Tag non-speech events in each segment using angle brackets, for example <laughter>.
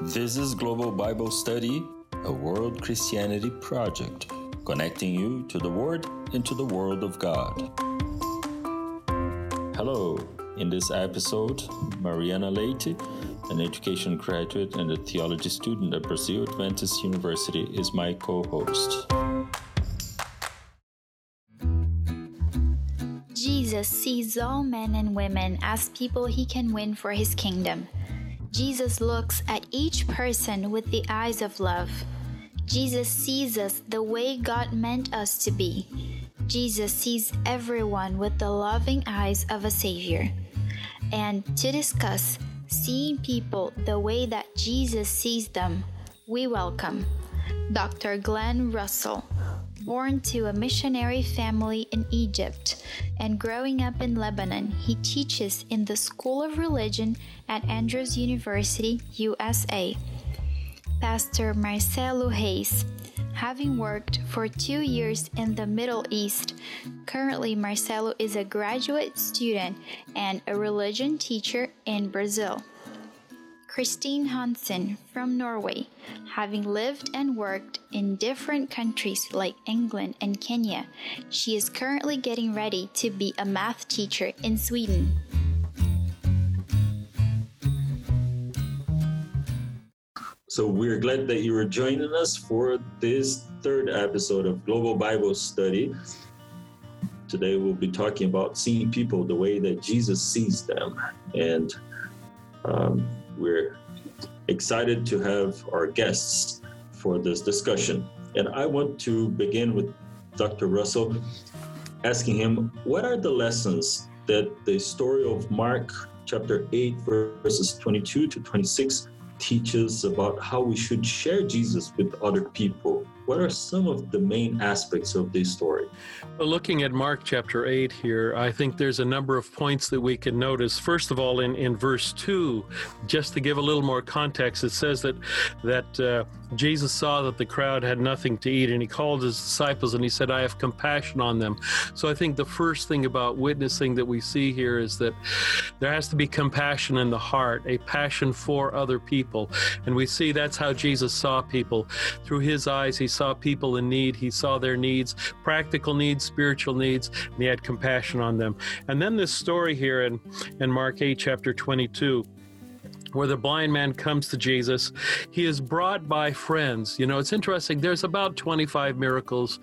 This is Global Bible Study, a world Christianity project, connecting you to the Word and to the world of God. Hello, in this episode, Mariana Leite, an education graduate and a theology student at Brazil Adventist University, is my co host. Jesus sees all men and women as people he can win for his kingdom. Jesus looks at each person with the eyes of love. Jesus sees us the way God meant us to be. Jesus sees everyone with the loving eyes of a Savior. And to discuss seeing people the way that Jesus sees them, we welcome Dr. Glenn Russell born to a missionary family in Egypt and growing up in Lebanon, he teaches in the School of Religion at Andrews University, USA. Pastor Marcelo Hayes, having worked for two years in the Middle East, currently Marcelo is a graduate student and a religion teacher in Brazil. Christine Hansen from Norway, having lived and worked in different countries like England and Kenya. She is currently getting ready to be a math teacher in Sweden. So we're glad that you are joining us for this third episode of Global Bible Study. Today we'll be talking about seeing people the way that Jesus sees them. And um, we're excited to have our guests for this discussion. And I want to begin with Dr. Russell, asking him what are the lessons that the story of Mark chapter 8, verses 22 to 26 teaches about how we should share Jesus with other people what are some of the main aspects of this story? Well, looking at Mark chapter 8 here, I think there's a number of points that we can notice. First of all, in, in verse 2, just to give a little more context, it says that, that uh, Jesus saw that the crowd had nothing to eat, and he called his disciples and he said, I have compassion on them. So I think the first thing about witnessing that we see here is that there has to be compassion in the heart, a passion for other people. And we see that's how Jesus saw people. Through his eyes, he saw people in need. He saw their needs, practical needs, spiritual needs, and he had compassion on them. And then this story here in, in Mark 8, chapter 22 where the blind man comes to Jesus. He is brought by friends. You know, it's interesting. There's about 25 miracles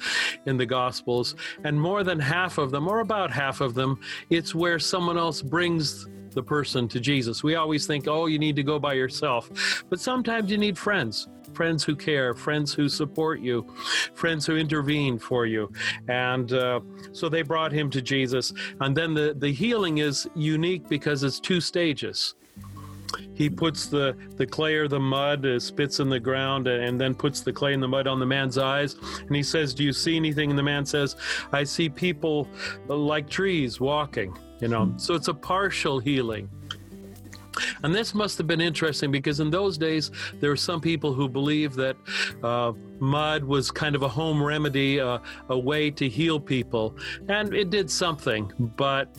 in the Gospels, and more than half of them, or about half of them, it's where someone else brings the person to Jesus. We always think, oh, you need to go by yourself, but sometimes you need friends friends who care, friends who support you, friends who intervene for you. And uh, so they brought him to Jesus. And then the, the healing is unique because it's two stages he puts the, the clay or the mud, uh, spits in the ground, and then puts the clay and the mud on the man's eyes. And he says, Do you see anything? And the man says, I see people like trees walking, you know. So it's a partial healing. And this must have been interesting because in those days, there were some people who believed that uh, mud was kind of a home remedy, uh, a way to heal people. And it did something, but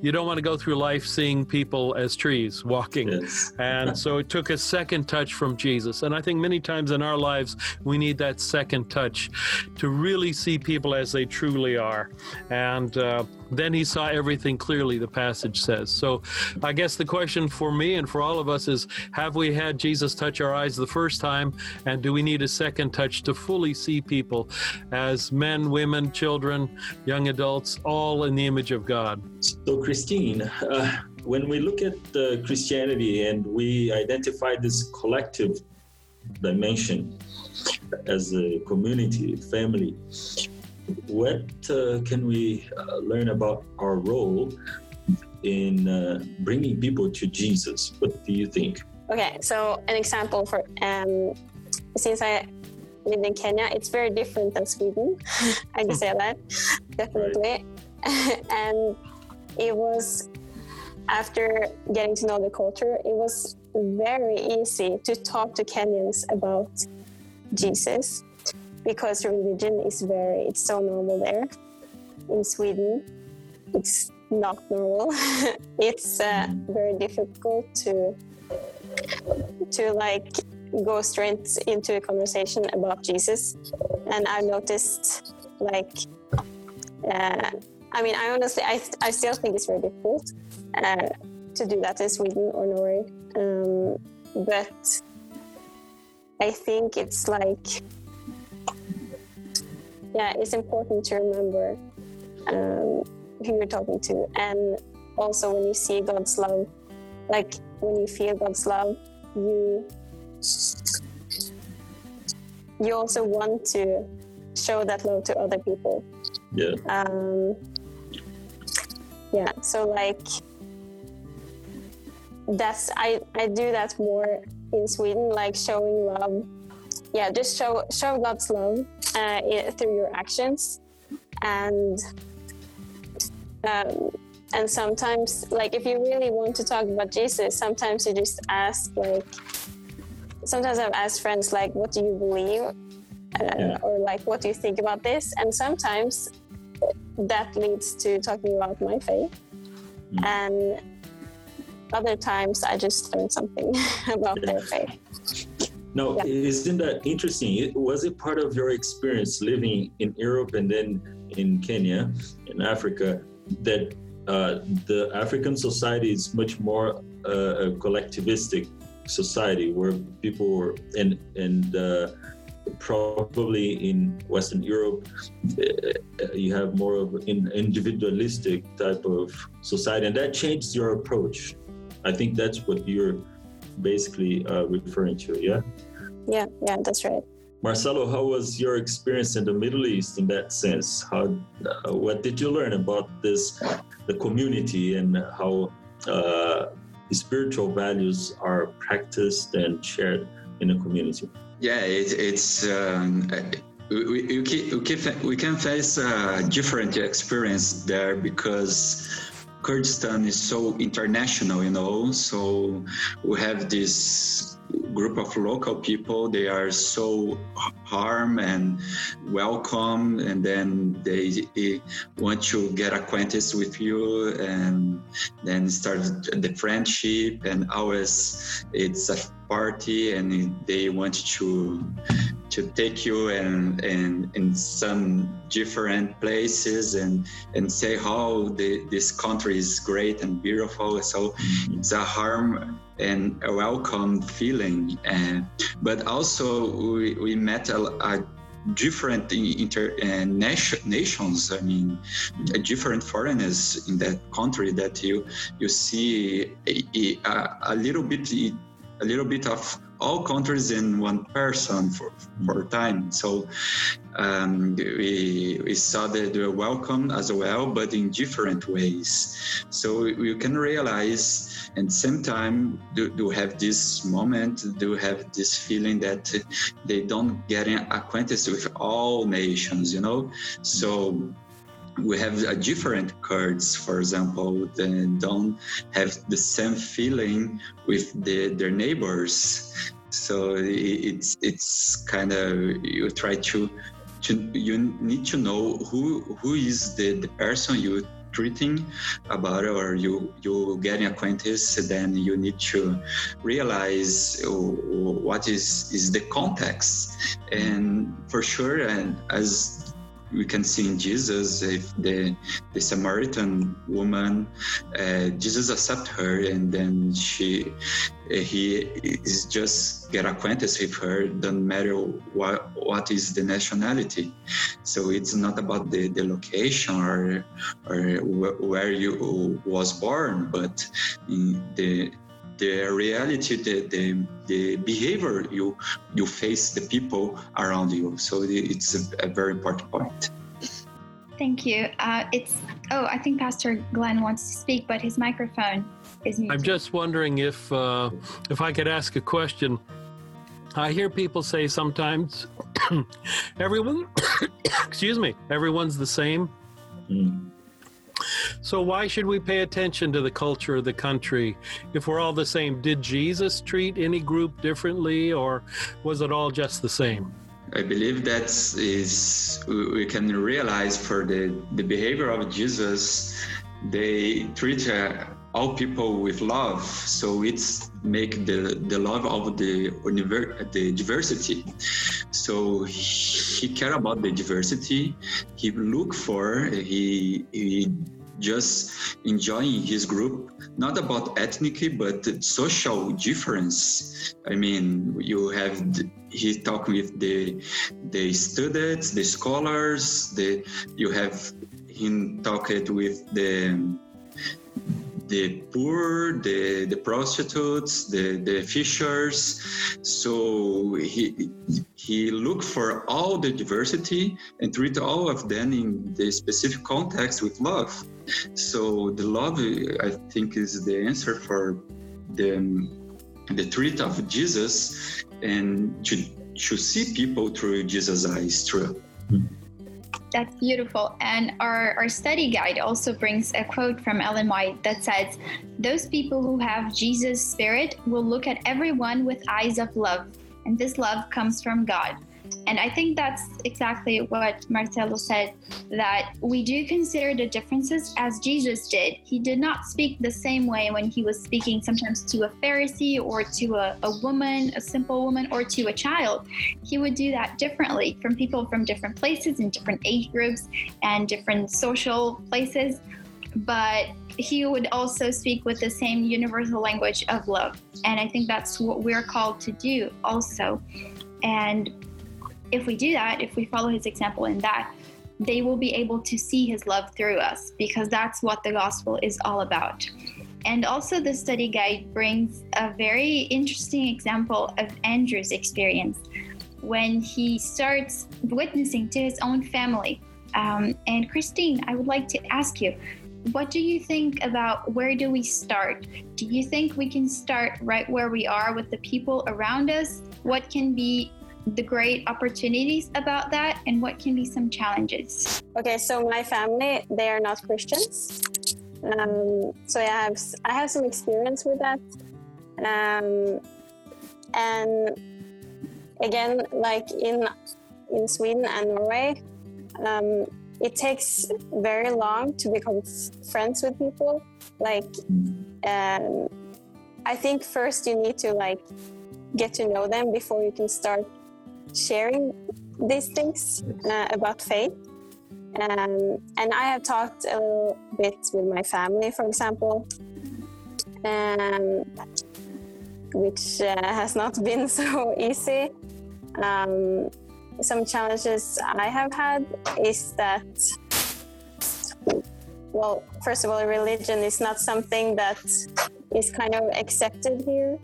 you don't want to go through life seeing people as trees walking. Yes. and so it took a second touch from Jesus. And I think many times in our lives, we need that second touch to really see people as they truly are. And uh, then he saw everything clearly, the passage says. So I guess the question for me and for all of us is have we had Jesus touch our eyes the first time? And do we need a second touch to fully see people as men, women, children, young adults, all in the image of God? So, Christine, uh, when we look at uh, Christianity and we identify this collective dimension as a community, family, what uh, can we uh, learn about our role in uh, bringing people to Jesus? What do you think? Okay, so an example for um, since I live in Kenya, it's very different than Sweden. <laughs> I can say that <laughs> definitely, <laughs> and it was after getting to know the culture, it was very easy to talk to Kenyans about Jesus because religion is very it's so normal there in sweden it's not normal <laughs> it's uh, very difficult to to like go straight into a conversation about Jesus. And I've noticed, like, uh, I mean, I honestly, I, I still think it's very difficult uh, to do that in Sweden or Norway. Um, but I think it's like, yeah, it's important to remember um, who you're talking to. And also, when you see God's love, like when you feel God's love, you you also want to show that love to other people. Yeah. Um, yeah. So like that's I I do that more in Sweden, like showing love. Yeah, just show show God's love uh, through your actions, and um, and sometimes like if you really want to talk about Jesus, sometimes you just ask like. Sometimes I've asked friends like, "What do you believe?" Uh, Yeah. or like, "What do you think about this?" And sometimes that leads to talking about my faith, Mm. and other times I just learn something <laughs> about their faith. Now, Yeah. isn't that interesting? Was it part of your experience living in Europe and then in Kenya, in Africa, that uh, the African society is much more uh, a collectivistic society where people were, and and uh, probably in Western Europe, uh, you have more of an individualistic type of society, and that changed your approach. I think that's what you're basically uh, referring to, yeah? Yeah, yeah, that's right. Marcelo, how was your experience in the Middle East in that sense? How, uh, what did you learn about this, the community, and how uh, spiritual values are practiced and shared in a community? Yeah, it, it's um, we, we, we, can, we can- we can face a different experience there because Kurdistan is so international, you know. So we have this group of local people. They are so warm and welcome, and then they, they want to get acquainted with you, and then start the friendship. And always, it's a party, and they want to to take you and and in some different places and and say how this country is great and beautiful. So it's a harm and a welcome feeling. And but also we, we met a, a different inter uh, nation, nations i mean uh, different foreigners in that country that you you see a, a, a little bit a little bit of all countries in one person for, for time. So um, we, we saw that they were welcome as well, but in different ways. So you can realize, and same time, do, do have this moment, do have this feeling that they don't get acquainted with all nations, you know. So we have a different Kurds, for example, that don't have the same feeling with the, their neighbors. So it's it's kind of you try to, to you need to know who who is the, the person you treating about or you you getting acquainted then you need to realize what is is the context and for sure and as we can see in Jesus if the the Samaritan woman uh, Jesus accept her and then she he is just get acquainted with her doesn't matter what what is the nationality. So it's not about the, the location or or where you was born but the the reality, the, the, the behavior you you face the people around you. So it's a, a very important point. Thank you. Uh, it's oh, I think Pastor Glenn wants to speak, but his microphone is muted. I'm just wondering if uh, if I could ask a question. I hear people say sometimes <coughs> everyone, <coughs> excuse me, everyone's the same. Mm. So why should we pay attention to the culture of the country if we're all the same? Did Jesus treat any group differently, or was it all just the same? I believe that is we can realize for the the behavior of Jesus, they treat uh, all people with love. So it's make the, the love of the univer- the diversity. So he care about the diversity. He look for he, he just enjoying his group, not about ethnic, but social difference. I mean, you have he talk with the the students, the scholars. The you have him talked with the the poor, the, the prostitutes, the, the fishers. So he, he looked for all the diversity and treat all of them in the specific context with love. So the love, I think, is the answer for the, the treat of Jesus and to, to see people through Jesus' eyes, true. Hmm. That's beautiful. And our, our study guide also brings a quote from Ellen White that says, Those people who have Jesus' spirit will look at everyone with eyes of love, and this love comes from God. And I think that's exactly what Marcelo said that we do consider the differences as Jesus did. He did not speak the same way when he was speaking sometimes to a Pharisee or to a, a woman, a simple woman, or to a child. He would do that differently from people from different places and different age groups and different social places. But he would also speak with the same universal language of love. And I think that's what we're called to do also. And if we do that, if we follow his example in that, they will be able to see his love through us because that's what the gospel is all about. And also, the study guide brings a very interesting example of Andrew's experience when he starts witnessing to his own family. Um, and Christine, I would like to ask you, what do you think about where do we start? Do you think we can start right where we are with the people around us? What can be the great opportunities about that and what can be some challenges? Okay, so my family, they are not Christians. Um, so I have I have some experience with that. Um, and again, like in in Sweden and Norway, um, it takes very long to become friends with people. Like, um, I think first you need to like get to know them before you can start sharing these things uh, about faith. Um, and I have talked a little bit with my family, for example, um, which uh, has not <laughs> been so easy. Um, some challenges I have had is that, well, first of all, religion is not something that is kind of accepted here.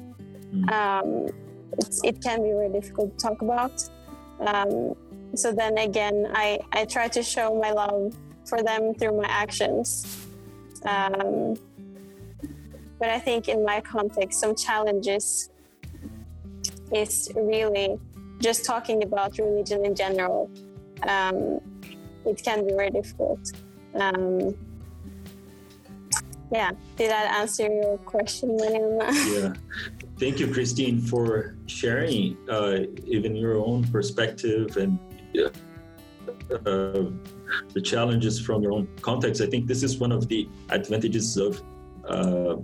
Mm. Um, it can be really difficult to talk about. Um, so then again, I, I try to show my love for them through my actions. Um, but I think in my context, some challenges is really just talking about religion in general. Um, it can be very difficult. Um, yeah, did that answer your question, William? <laughs> yeah, thank you, Christine, for sharing uh, even your own perspective and uh, the challenges from your own context. I think this is one of the advantages of uh,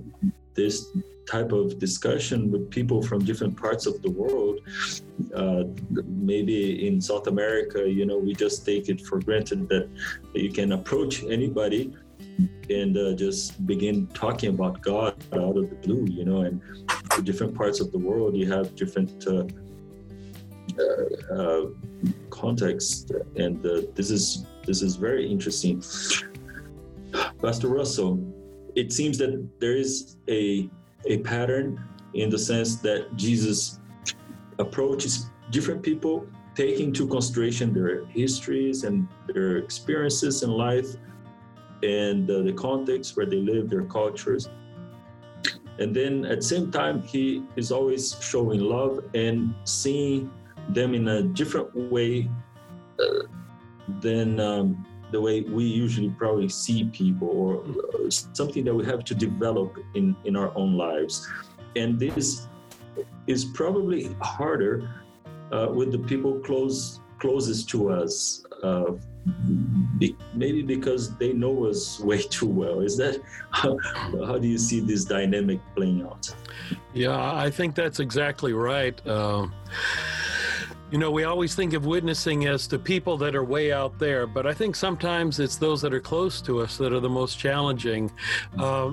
this type of discussion with people from different parts of the world. Uh, maybe in South America, you know, we just take it for granted that you can approach anybody and uh, just begin talking about God out of the blue, you know, and different parts of the world, you have different uh, uh, uh contexts, and uh, this is this is very interesting. Pastor Russell, it seems that there is a a pattern in the sense that Jesus approaches different people, taking into consideration their histories and their experiences in life and uh, the context where they live, their cultures. And then at the same time, he is always showing love and seeing them in a different way uh, than um, the way we usually probably see people or uh, something that we have to develop in, in our own lives. And this is probably harder uh, with the people close closest to us, uh, be, maybe because they know us <laughs> way too well. Is that how, how do you see this dynamic playing out? Yeah, I think that's exactly right. Um, you know, we always think of witnessing as the people that are way out there, but I think sometimes it's those that are close to us that are the most challenging. Uh,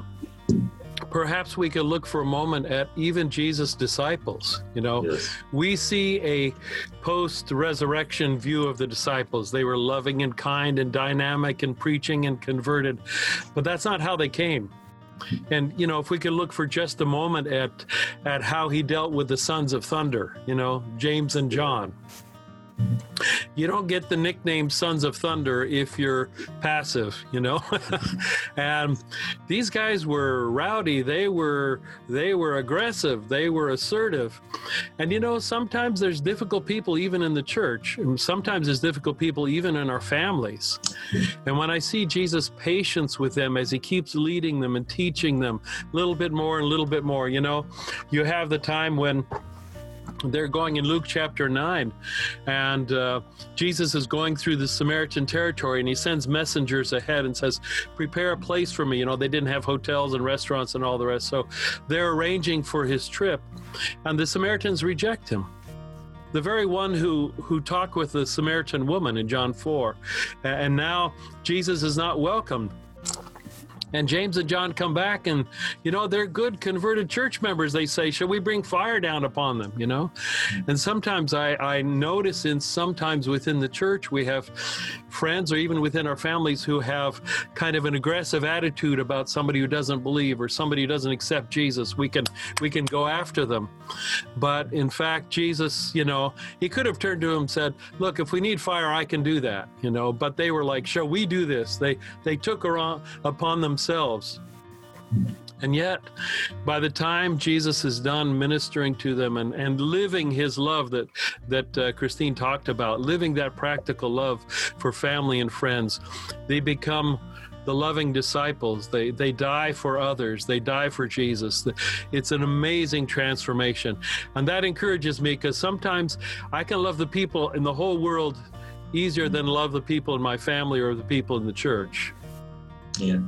perhaps we could look for a moment at even Jesus' disciples. You know, yes. we see a post resurrection view of the disciples. They were loving and kind and dynamic and preaching and converted, but that's not how they came. And you know, if we could look for just a moment at at how he dealt with the sons of thunder, you know, James and John. You don't get the nickname Sons of Thunder if you're passive, you know. <laughs> and these guys were rowdy. They were they were aggressive. They were assertive. And you know, sometimes there's difficult people even in the church. And sometimes there's difficult people even in our families. And when I see Jesus' patience with them as he keeps leading them and teaching them a little bit more and a little bit more, you know, you have the time when they're going in Luke chapter 9, and uh, Jesus is going through the Samaritan territory, and he sends messengers ahead and says, Prepare a place for me. You know, they didn't have hotels and restaurants and all the rest, so they're arranging for his trip, and the Samaritans reject him the very one who who talked with the Samaritan woman in John 4 and now Jesus is not welcomed and James and John come back and, you know, they're good converted church members. They say, Should we bring fire down upon them? You know? And sometimes I, I notice in sometimes within the church, we have friends or even within our families who have kind of an aggressive attitude about somebody who doesn't believe or somebody who doesn't accept Jesus. We can we can go after them. But in fact, Jesus, you know, he could have turned to him and said, Look, if we need fire, I can do that, you know. But they were like, Shall we do this? They they took her on, upon themselves. And yet, by the time Jesus is done ministering to them and, and living his love that, that uh, Christine talked about, living that practical love for family and friends, they become the loving disciples. They, they die for others, they die for Jesus. It's an amazing transformation. And that encourages me because sometimes I can love the people in the whole world easier than love the people in my family or the people in the church. Yeah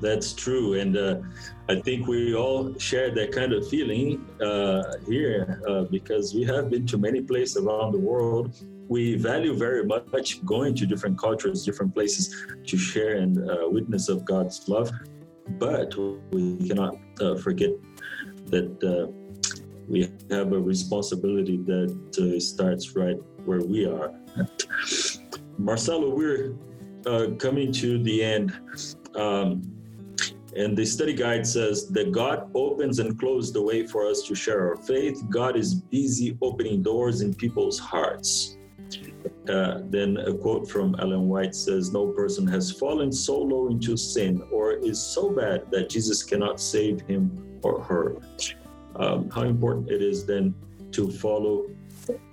that's true. And uh, I think we all share that kind of feeling uh, here uh, because we have been to many places around the world. We value very much going to different cultures, different places to share and uh, witness of God's love. But we cannot uh, forget that uh, we have a responsibility that starts right where we are. Marcelo, we're coming to the end. Um, and the study guide says that God opens and closes the way for us to share our faith. God is busy opening doors in people's hearts. Uh, then a quote from Ellen White says, No person has fallen so low into sin or is so bad that Jesus cannot save him or her. Um, how important it is then to follow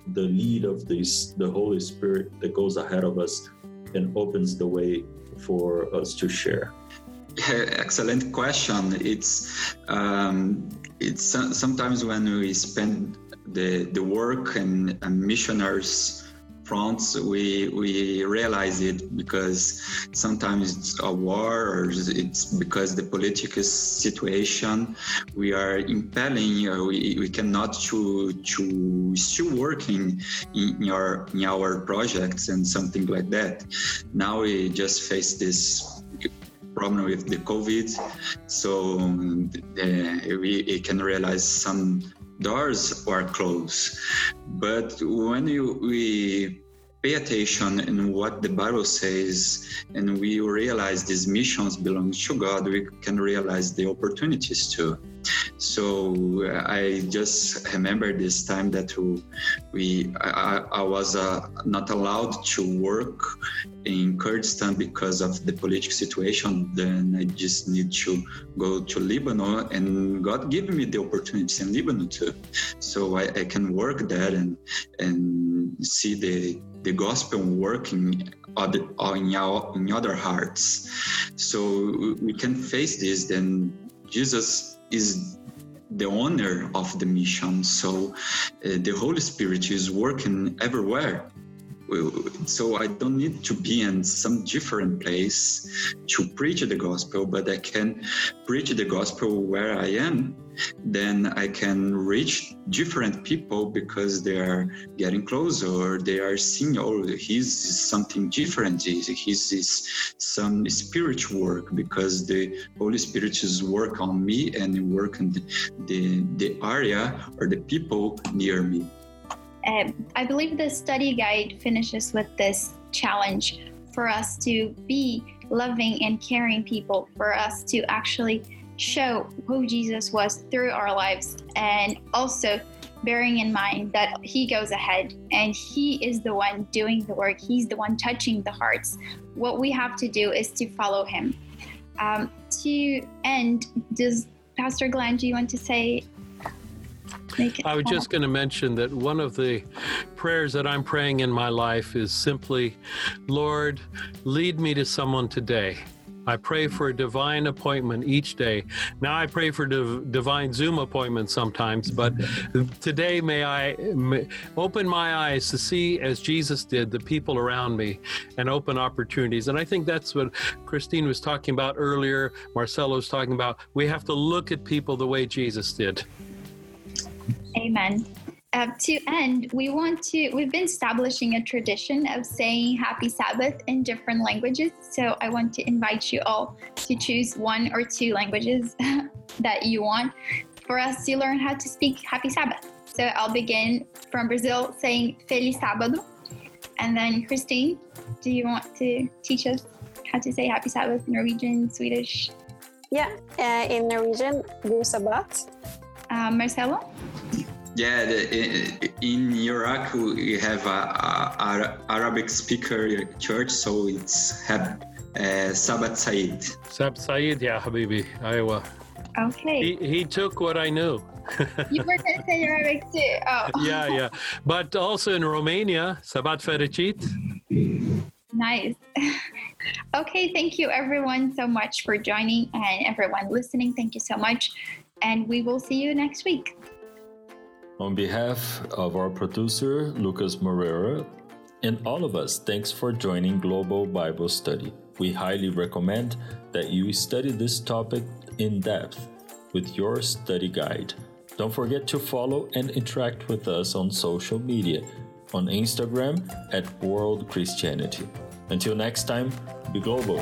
the lead of this, the Holy Spirit that goes ahead of us and opens the way for us to share. <laughs> Excellent question. It's um, it's sometimes when we spend the the work and, and missionaries fronts we we realize it because sometimes it's a war or it's because the political situation we are impelling or we, we cannot to to still working in our in our projects and something like that now we just face this problem with the COVID. So uh, we, we can realize some doors are closed. But when you, we pay attention in what the Bible says and we realize these missions belong to God, we can realize the opportunities too. So uh, I just remember this time that we I, I was uh, not allowed to work in Kurdistan because of the political situation. Then I just need to go to Lebanon, and God gave me the opportunity in Lebanon too. So I, I can work there and and see the the gospel working other, in, our, in other hearts. So we can face this. Then Jesus is the owner of the mission. So uh, the Holy Spirit is working everywhere. So I don't need to be in some different place to preach the gospel, but I can preach the gospel where I am. Then I can reach different people because they are getting closer or they are seeing, oh, he's something different. He's is some spiritual work because the Holy Spirit is work on me and work on the, the, the area or the people near me. I believe the study guide finishes with this challenge for us to be loving and caring people, for us to actually show who Jesus was through our lives, and also bearing in mind that He goes ahead and He is the one doing the work, He's the one touching the hearts. What we have to do is to follow Him. Um, to end, does Pastor Glenn, do you want to say I was just going to mention that one of the prayers that I'm praying in my life is simply, Lord, lead me to someone today. I pray for a divine appointment each day. Now I pray for div- divine Zoom appointments sometimes, but today may I may open my eyes to see, as Jesus did, the people around me and open opportunities. And I think that's what Christine was talking about earlier, Marcelo was talking about. We have to look at people the way Jesus did. Amen. Uh, to end, we want to, we've been establishing a tradition of saying happy Sabbath in different languages. So I want to invite you all to choose one or two languages <laughs> that you want for us to learn how to speak happy Sabbath. So I'll begin from Brazil saying Feliz Sábado. And then Christine, do you want to teach us how to say happy Sabbath in Norwegian, Swedish? Yeah, uh, in Norwegian, God Sabbat. Uh, Marcelo? Yeah, the, in Iraq we have a, a, a, Arabic speaker church, so it's have uh, Sabat Said. Sabat Said, yeah, Habibi, aywa. Okay. He, he took what I knew. <laughs> you were going to say Arabic too. Oh. <laughs> yeah, yeah. But also in Romania, Sabat Fericit. Nice. <laughs> okay, thank you everyone so much for joining and everyone listening. Thank you so much. And we will see you next week. On behalf of our producer, Lucas Moreira, and all of us, thanks for joining Global Bible Study. We highly recommend that you study this topic in depth with your study guide. Don't forget to follow and interact with us on social media on Instagram at World Christianity. Until next time, be global.